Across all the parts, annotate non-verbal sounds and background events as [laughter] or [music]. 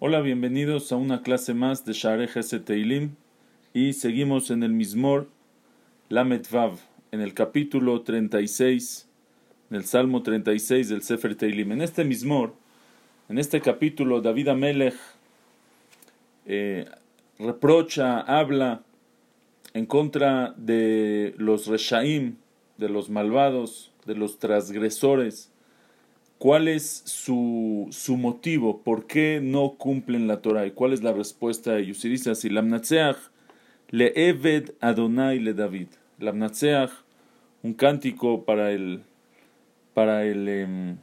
Hola, bienvenidos a una clase más de Share Teilim y seguimos en el Mismor Lamet Vav, en el capítulo 36, en el Salmo 36 del Sefer Teilim. En este Mismor, en este capítulo, David Amelech eh, reprocha, habla en contra de los Reshaim, de los malvados, de los transgresores, ¿Cuál es su, su, motivo? ¿Por qué no cumplen la Torah? ¿Y cuál es la respuesta a ellos? Y dice así, Lamnatseach le Eved Adonai le David. Lamnatseach, un cántico para el, para el, em,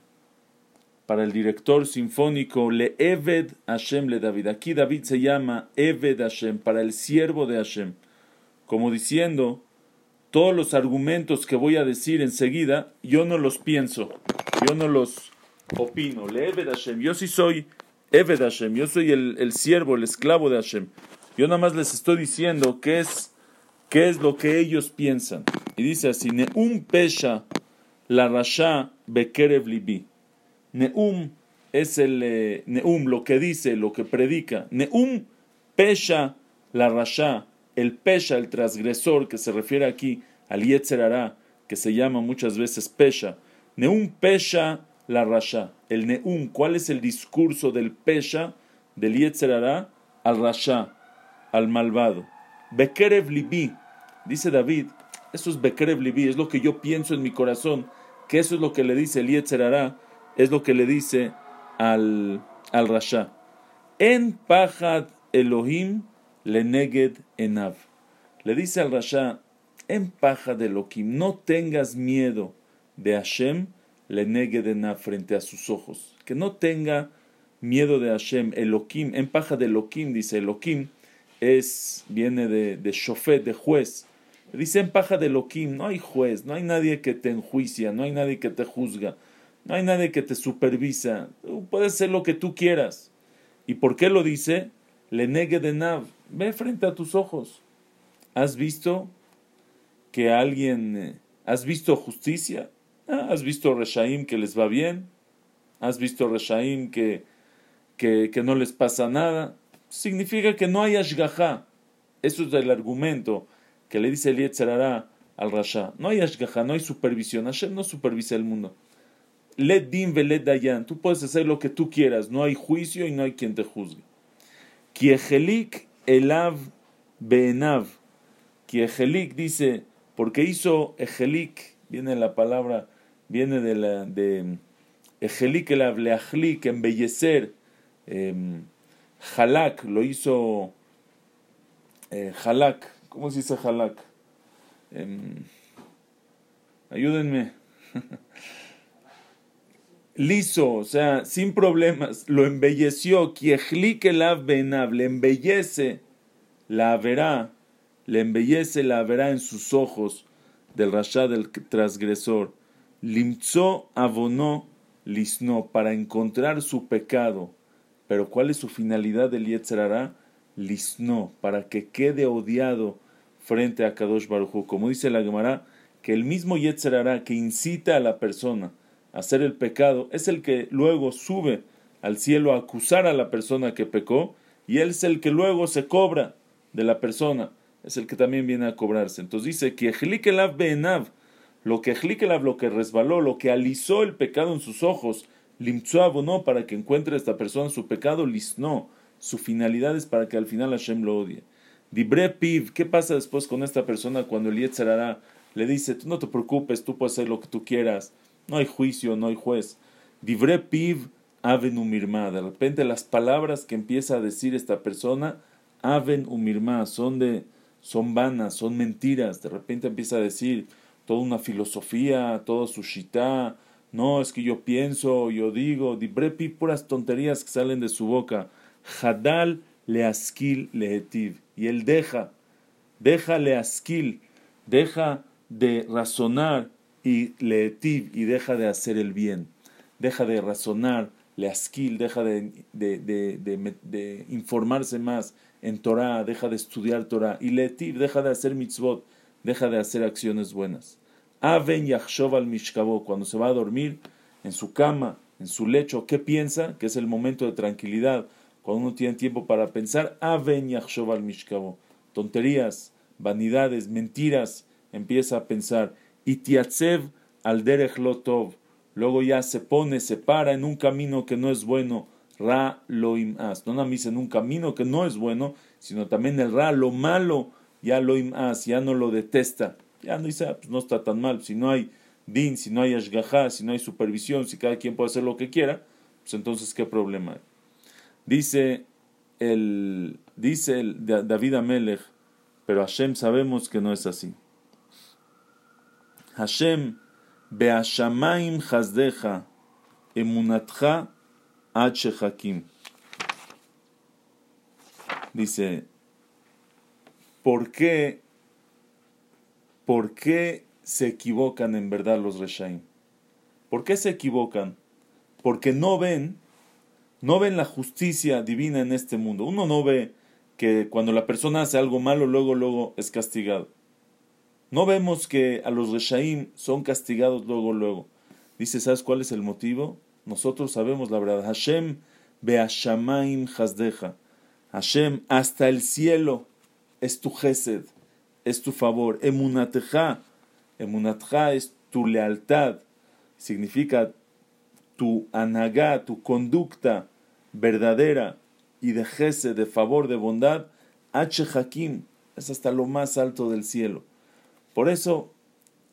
para el director sinfónico, le Eved Hashem le David. Aquí David se llama Eved Hashem, para el siervo de Hashem. Como diciendo, todos los argumentos que voy a decir enseguida, yo no los pienso yo no los opino. Yo sí soy Eved Hashem, yo soy el, el, siervo, el esclavo de Hashem. Yo nada más les estoy diciendo qué es, qué es lo que ellos piensan. Y dice así, Neum Pesha la Rasha Bekerev Libi. Neum es el eh, Neum, lo que dice, lo que predica. Neum Pesha la Rasha, el Pesha, el transgresor, que se refiere aquí al Yetzerara, que se llama muchas veces Pesha Neum Pesha la Rasha. El Neum, ¿cuál es el discurso del Pesha, del Yetzerara, al Rasha, al malvado? Bekerev Libi, dice David, eso es Bekerev Libi, es lo que yo pienso en mi corazón, que eso es lo que le dice el Yetzerara, es lo que le dice al, al Rasha. En Pahad Elohim le neged enav. Le dice al Rasha, en Pahad Elohim, no tengas miedo de Hashem le negue de frente a sus ojos. Que no tenga miedo de Hashem. Elohim, en paja de Elohim, dice Elohim, es, viene de, de shofet, de juez. Dice en paja de Elohim, no hay juez, no hay nadie que te enjuicia, no hay nadie que te juzga, no hay nadie que te supervisa. Tú puedes ser lo que tú quieras. ¿Y por qué lo dice? Le negue de Nav. Ve frente a tus ojos. ¿Has visto que alguien, eh, has visto justicia? Ah, ¿Has visto Reshaim que les va bien? ¿Has visto Reshaim que, que, que no les pasa nada? Significa que no hay Ashgaha. Eso es el argumento que le dice el al Rasha. No hay Ashgaha, no hay supervisión. Hashem no supervisa el mundo. Let din velet dayan. Tú puedes hacer lo que tú quieras. No hay juicio y no hay quien te juzgue. Kiejelik elav beenav. Kiejelik dice, porque hizo Ejelik, viene la palabra viene de la de Ejelik el que embellecer, eh, lo hizo eh, ¿cómo se dice Halak? Eh, ayúdenme. [laughs] Liso, o sea, sin problemas, lo embelleció, le embellece la verá, le embellece la verá en sus ojos del rasha del transgresor. Limzo abonó lisno para encontrar su pecado. Pero ¿cuál es su finalidad del Yetzerara? Lisno, para que quede odiado frente a Kadosh Baruj Como dice la Gemara, que el mismo Yetzerara que incita a la persona hacer el pecado es el que luego sube al cielo a acusar a la persona que pecó y él es el que luego se cobra de la persona, es el que también viene a cobrarse. Entonces dice que Benav lo que lo que resbaló, lo que alisó el pecado en sus ojos, limtzuab no, para que encuentre esta persona su pecado, lisno, su finalidad es para que al final Hashem lo odie. Dibre piv, ¿qué pasa después con esta persona cuando el Yetzerara le dice, tú no te preocupes, tú puedes hacer lo que tú quieras, no hay juicio, no hay juez. Dibre piv, aven umirma, de repente las palabras que empieza a decir esta persona, aven umirma, son de, son vanas, son mentiras, de repente empieza a decir, toda una filosofía, todo su shita. No, es que yo pienso, yo digo, dibrepi, puras tonterías que salen de su boca. Hadal leaskil. Y él deja, deja leaskil, deja de razonar y lehetiv, y deja de hacer el bien. Deja de razonar, leaskil, deja de, de, de, de, informarse más en Torah, deja de estudiar Torah. Y lehetiv, deja de hacer mitzvot deja de hacer acciones buenas. Aven yachshov al mishkabo, cuando se va a dormir en su cama, en su lecho, ¿qué piensa? Que es el momento de tranquilidad, cuando uno tiene tiempo para pensar, Aven Yachshov al Mishkabo. Tonterías, vanidades, mentiras, empieza a pensar. Y Tiatzev al Derech Lotov. Luego ya se pone, se para en un camino que no es bueno. Ra loim as. No nada más en un camino que no es bueno, sino también el ra, lo malo, ya loim as, ya no lo detesta. Ya no dice, ah, pues no está tan mal. Si no hay din, si no hay ashgajá, si no hay supervisión, si cada quien puede hacer lo que quiera, pues entonces qué problema hay. Dice el, dice el David Amelech, pero Hashem sabemos que no es así. Hashem, Beashamaim Hazdeja, Emunatcha Hakim. Dice, ¿por qué, ¿por qué se equivocan en verdad los Reshaim? ¿Por qué se equivocan? Porque no ven no ven la justicia divina en este mundo. Uno no ve que cuando la persona hace algo malo, luego, luego es castigado. No vemos que a los Reshaim son castigados luego, luego. Dice, ¿sabes cuál es el motivo? Nosotros sabemos la verdad. Hashem beashamaim hasdeja. Hashem, hasta el cielo es tu gesed, es tu favor. Emunateja. Emunateja es tu lealtad. Significa tu anagá, tu conducta verdadera y de jese, de favor, de bondad, H. Hakim es hasta lo más alto del cielo. Por eso,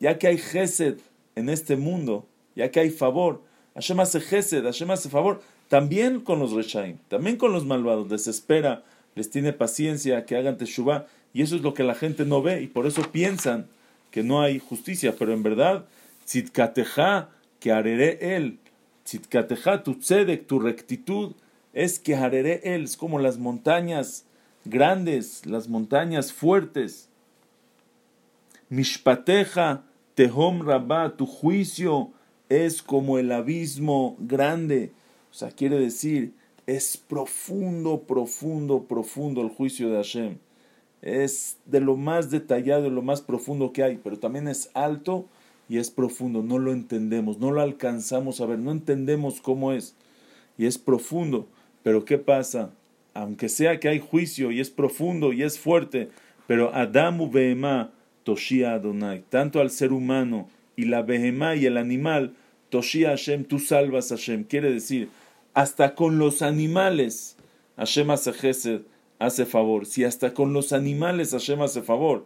ya que hay gesed en este mundo, ya que hay favor, Hashem hace gesed, Hashem hace favor, también con los reshaim, también con los malvados, les espera, les tiene paciencia, que hagan teshuvah, y eso es lo que la gente no ve, y por eso piensan que no hay justicia, pero en verdad, tzitkateja, que haré él, tzitkateja, tu tzedek, tu rectitud, es que haré él, es como las montañas grandes, las montañas fuertes. Mishpateja, Tehom Rabá, tu juicio es como el abismo grande. O sea, quiere decir, es profundo, profundo, profundo el juicio de Hashem. Es de lo más detallado, de lo más profundo que hay, pero también es alto y es profundo. No lo entendemos, no lo alcanzamos a ver, no entendemos cómo es. Y es profundo. Pero ¿qué pasa? Aunque sea que hay juicio y es profundo y es fuerte, pero Adamu Behemá Toshia Adonai, tanto al ser humano y la Behemá y el animal, Toshia Hashem, tú salvas Hashem. Quiere decir, hasta con los animales Hashem hace hace favor. Si hasta con los animales Hashem hace favor,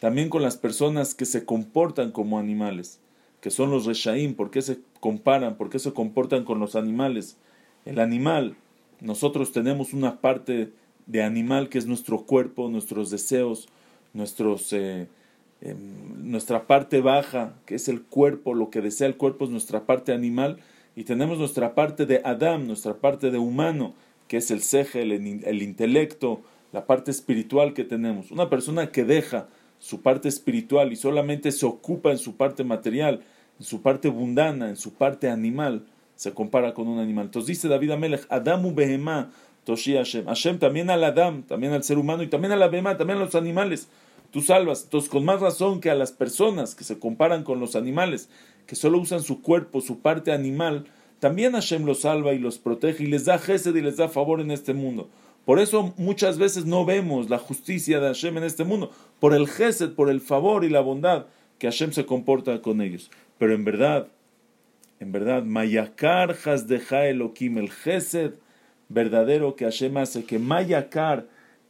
también con las personas que se comportan como animales, que son los Reshaim, ¿por qué se comparan? ¿Por qué se comportan con los animales? El animal, nosotros tenemos una parte de animal que es nuestro cuerpo, nuestros deseos, nuestros, eh, em, nuestra parte baja, que es el cuerpo, lo que desea el cuerpo es nuestra parte animal, y tenemos nuestra parte de Adam, nuestra parte de humano, que es el ceje, el, el intelecto, la parte espiritual que tenemos. Una persona que deja su parte espiritual y solamente se ocupa en su parte material, en su parte mundana, en su parte animal, se compara con un animal. Entonces dice David Amelech, Adamu behemá toshi Hashem. Hashem también al Adam, también al ser humano y también a la también a los animales. Tú salvas. Entonces con más razón que a las personas que se comparan con los animales, que solo usan su cuerpo, su parte animal, también Hashem los salva y los protege y les da gesed y les da favor en este mundo. Por eso muchas veces no vemos la justicia de Hashem en este mundo, por el gesed, por el favor y la bondad que Hashem se comporta con ellos. Pero en verdad, en verdad, Mayakar Hasdeja Elohim, el Gesed verdadero que Hashem hace, que Mayakar,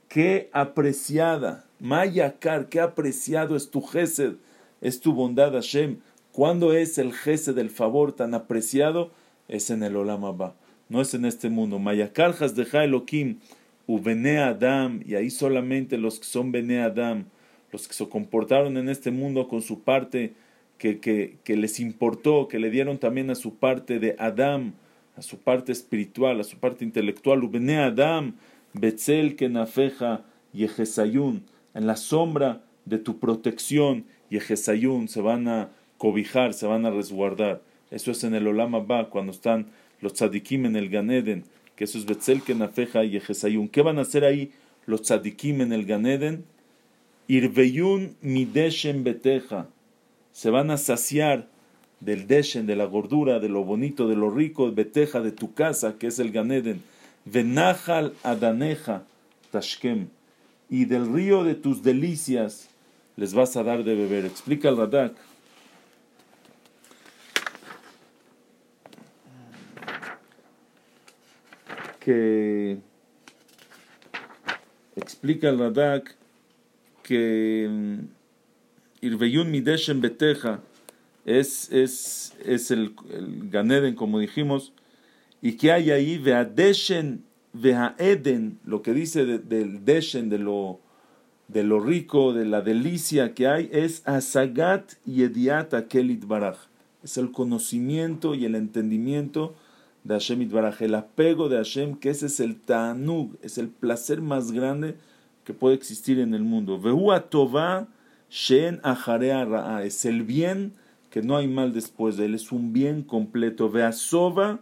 qué apreciada, Mayakar, qué apreciado es tu Gesed, es tu bondad Hashem. ¿Cuándo es el Gesed del favor tan apreciado? Es en el Olam Abba, no es en este mundo. Mayakar Hasdeja Elohim, Ubene Adam, y ahí solamente los que son Bene Adam, los que se comportaron en este mundo con su parte que, que, les importó, que le dieron también a su parte de Adam, a su parte espiritual, a su parte intelectual, Ubene Adam, Betzel Kenafeja, Yehesayun, en la sombra de tu protección, Yehesayun, se van a cobijar, se van a resguardar. Eso es en el Olam Abba, cuando están los tzadikim en el Ganeden, que eso es Betzel Kenafeja y Yehesayun. ¿Qué van a hacer ahí los tzadikim en el Ganeden? Irveyun mideshem beteja se van a saciar del deshen, de la gordura, de lo bonito, de lo rico, beteja de tu casa, que es el Ganeden. Venachal Adaneja Tashkem, y del río de tus delicias les vas a dar de beber. Explica el Radak. Que explica el Radak que Irveyun Mideshem Beteja es, es, es el, el Ganeden, como dijimos, y que hay ahí Veadeshen Veaeden, lo que dice del Deshen, de lo, de lo rico, de la delicia que hay, es Asagat y Ediat Kelit Baraj. Es el conocimiento y el entendimiento de Hashem Itbaraj, el apego de Hashem, que ese es el Ta'anug, es el placer más grande que puede existir en el mundo. Shen Ra'a, es el bien que no hay mal después de él, es un bien completo. Ve'asova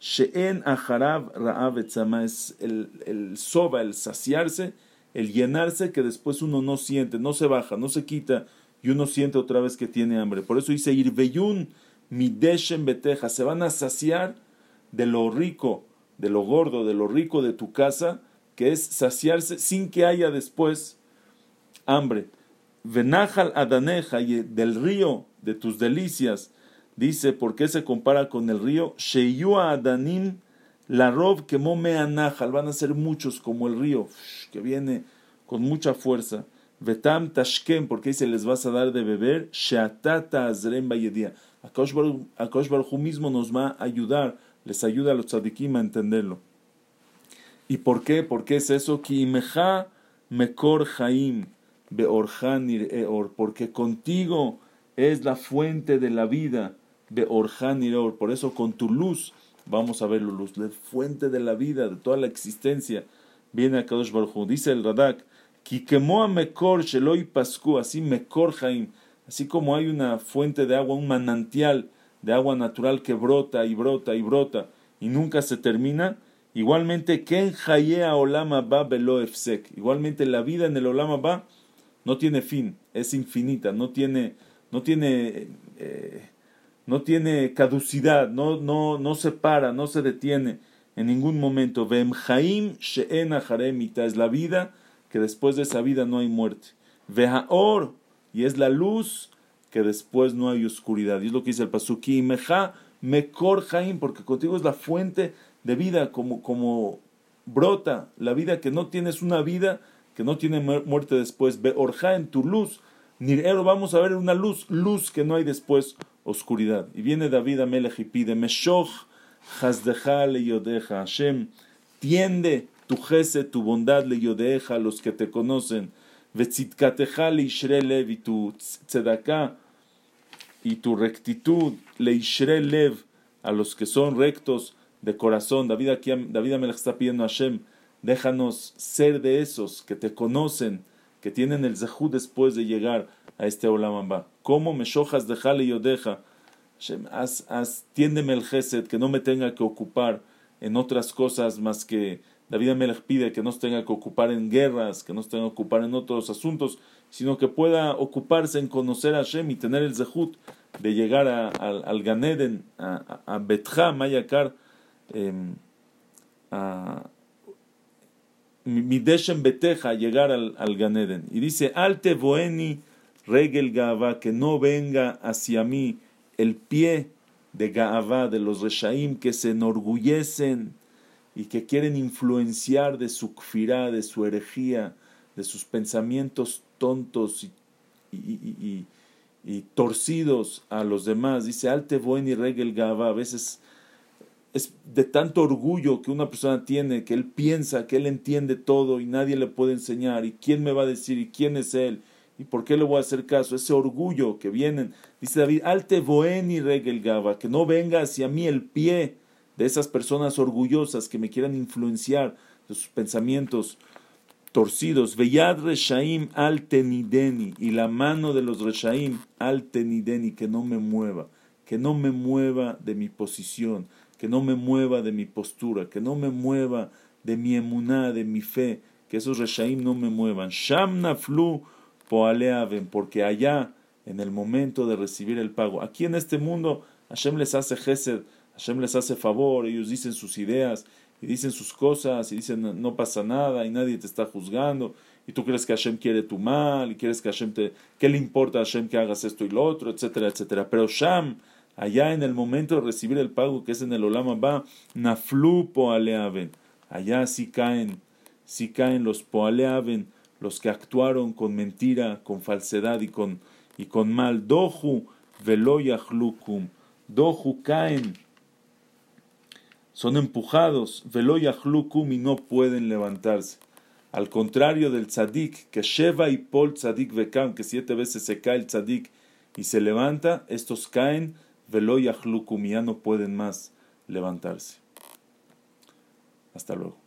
She'en Acharab Ra'av es el, el soba, el saciarse, el llenarse que después uno no siente, no se baja, no se quita y uno siente otra vez que tiene hambre. Por eso dice Irveyun Mideshem Beteja, se van a saciar de lo rico, de lo gordo, de lo rico de tu casa, que es saciarse sin que haya después hambre. Venajal Adaneja y del río de tus delicias Dice, ¿por qué se compara con el río? Sheyua Adanim, la rob que van a ser muchos como el río, que viene con mucha fuerza. Vetam Tashkem, porque dice, les vas a dar de beber. Sheatata Azrem Bayedia. Akash Baruj mismo nos va a ayudar, les ayuda a los tzadikim a entenderlo. ¿Y por qué? ¿Por qué es eso? Mekor Haim Beorhan Eor, porque contigo es la fuente de la vida de Orhan Or. Por eso con tu luz vamos a ver la luz, la fuente de la vida, de toda la existencia. Viene a Kadosh Baruj Dice el Radak, Mekor Sheloi Pascu, así Mekor Haim, así como hay una fuente de agua, un manantial de agua natural que brota y brota y brota y nunca se termina. Igualmente, Ken Hayea Olama Ba Belo Igualmente, la vida en el Olama Ba no tiene fin, es infinita, no tiene, no tiene eh, no tiene caducidad, no, no, no se para, no se detiene en ningún momento. Vemhaim she'en es la vida que después de esa vida no hay muerte. Vehaor, y es la luz que después no hay oscuridad. Y es lo que dice el Pasuki, meja mekor jaim, porque contigo es la fuente de vida, como, como brota la vida que no tienes una vida que no tiene muerte después. Beorja en tu luz. Nirero, vamos a ver una luz, luz que no hay después oscuridad. Y viene David a Melech y pide, Meshoch hasdeja le yodeja, Hashem, tiende tu jese, tu bondad le yodeja a los que te conocen, vetzitkateja le y tu tzedaka y tu rectitud le a los que son rectos de corazón. David aquí, David Amelech está pidiendo a Hashem, déjanos ser de esos que te conocen, que tienen el zehud después de llegar a este Olamamba. ¿Cómo me shojas de jale y odeja? Haz, tiéndeme el gesed, que no me tenga que ocupar en otras cosas más que David Amelech pide que no se tenga que ocupar en guerras, que no se tenga que ocupar en otros asuntos, sino que pueda ocuparse en conocer a Hashem y tener el zehut de llegar a, al Ganeden, a, a, Betja, Mayakar, eh, a Mideshem Beteja, llegar al, al Ganeden. Y dice, Alte Boeni Regel Gaava, que no venga hacia mí el pie de Gaava, de los Reshaim que se enorgullecen y que quieren influenciar de su kfirá, de su herejía, de sus pensamientos tontos y, torcidos a los demás. Dice, Alte y Regel Gaava, a veces es de tanto orgullo que una persona tiene, que él piensa que él entiende todo y nadie le puede enseñar, y quién me va a decir, y quién es él, ¿Y por qué le voy a hacer caso? Ese orgullo que vienen. Dice David, alte y regel gaba, que no venga hacia mí el pie de esas personas orgullosas que me quieran influenciar de sus pensamientos torcidos. Veyad reshaim alte nideni, y la mano de los reshaim alte nideni, que no me mueva, que no me mueva de mi posición, que no me mueva de mi postura, que no me mueva de mi emuná, de mi fe, que esos reshaim no me muevan. Sham naflu Poaleaven, porque allá, en el momento de recibir el pago, aquí en este mundo, Hashem les hace gesed, Hashem les hace favor, ellos dicen sus ideas, y dicen sus cosas y dicen no pasa nada y nadie te está juzgando y tú crees que Hashem quiere tu mal y quieres que Hashem te... ¿Qué le importa a Hashem que hagas esto y lo otro? Etcétera, etcétera. Pero Sham, allá en el momento de recibir el pago que es en el Olama va, Naflu Poaleaven. Allá sí caen, sí caen los Poaleaven, los que actuaron con mentira, con falsedad y con, y con mal. Dohu Veloyahlukum. Dohu caen son empujados, veloyahlukum y no pueden levantarse. Al contrario del tzadik, que Sheva y Pol tzadik vekam, que siete veces se cae el tzadik y se levanta, estos caen, veloyahlukum y ya no pueden más levantarse. Hasta luego.